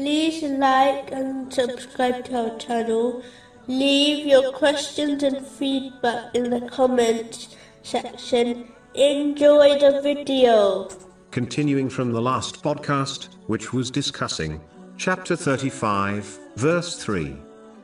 like and subscribe to our channel. Leave your questions and feedback in the comments section. Enjoy the video. Continuing from the last podcast, which was discussing chapter 35, verse 3.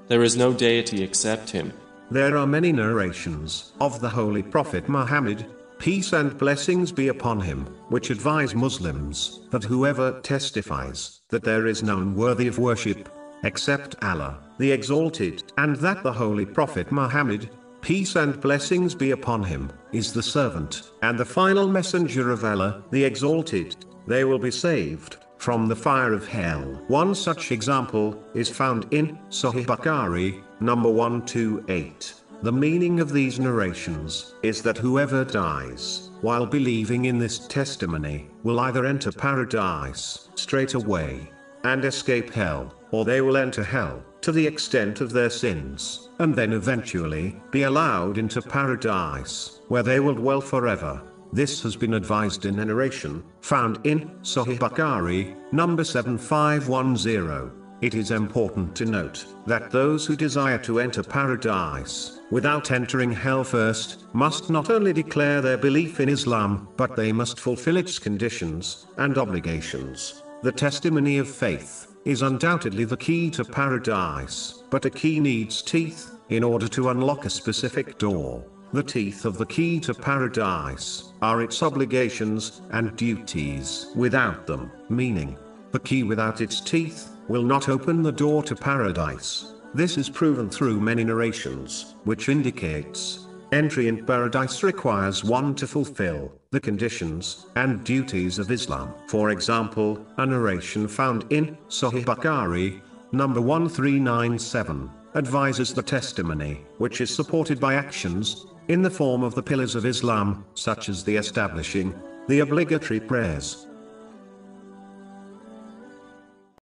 There is no deity except him. There are many narrations of the Holy Prophet Muhammad, peace and blessings be upon him, which advise Muslims that whoever testifies that there is none worthy of worship except Allah, the Exalted, and that the Holy Prophet Muhammad, peace and blessings be upon him, is the servant and the final messenger of Allah, the Exalted, they will be saved from the fire of hell. One such example is found in Sahih Bukhari, number 128. The meaning of these narrations is that whoever dies while believing in this testimony will either enter paradise straight away and escape hell, or they will enter hell to the extent of their sins, and then eventually be allowed into paradise, where they will dwell forever. This has been advised in a narration found in Sahih Bukhari, number 7510. It is important to note that those who desire to enter paradise without entering hell first must not only declare their belief in Islam, but they must fulfill its conditions and obligations. The testimony of faith is undoubtedly the key to paradise, but a key needs teeth in order to unlock a specific door. The teeth of the key to paradise are its obligations and duties. Without them, meaning, the key without its teeth will not open the door to paradise. This is proven through many narrations, which indicates entry in paradise requires one to fulfill the conditions and duties of Islam. For example, a narration found in Sahih Bukhari, number 1397, advises the testimony, which is supported by actions, in the form of the pillars of Islam, such as the establishing, the obligatory prayers,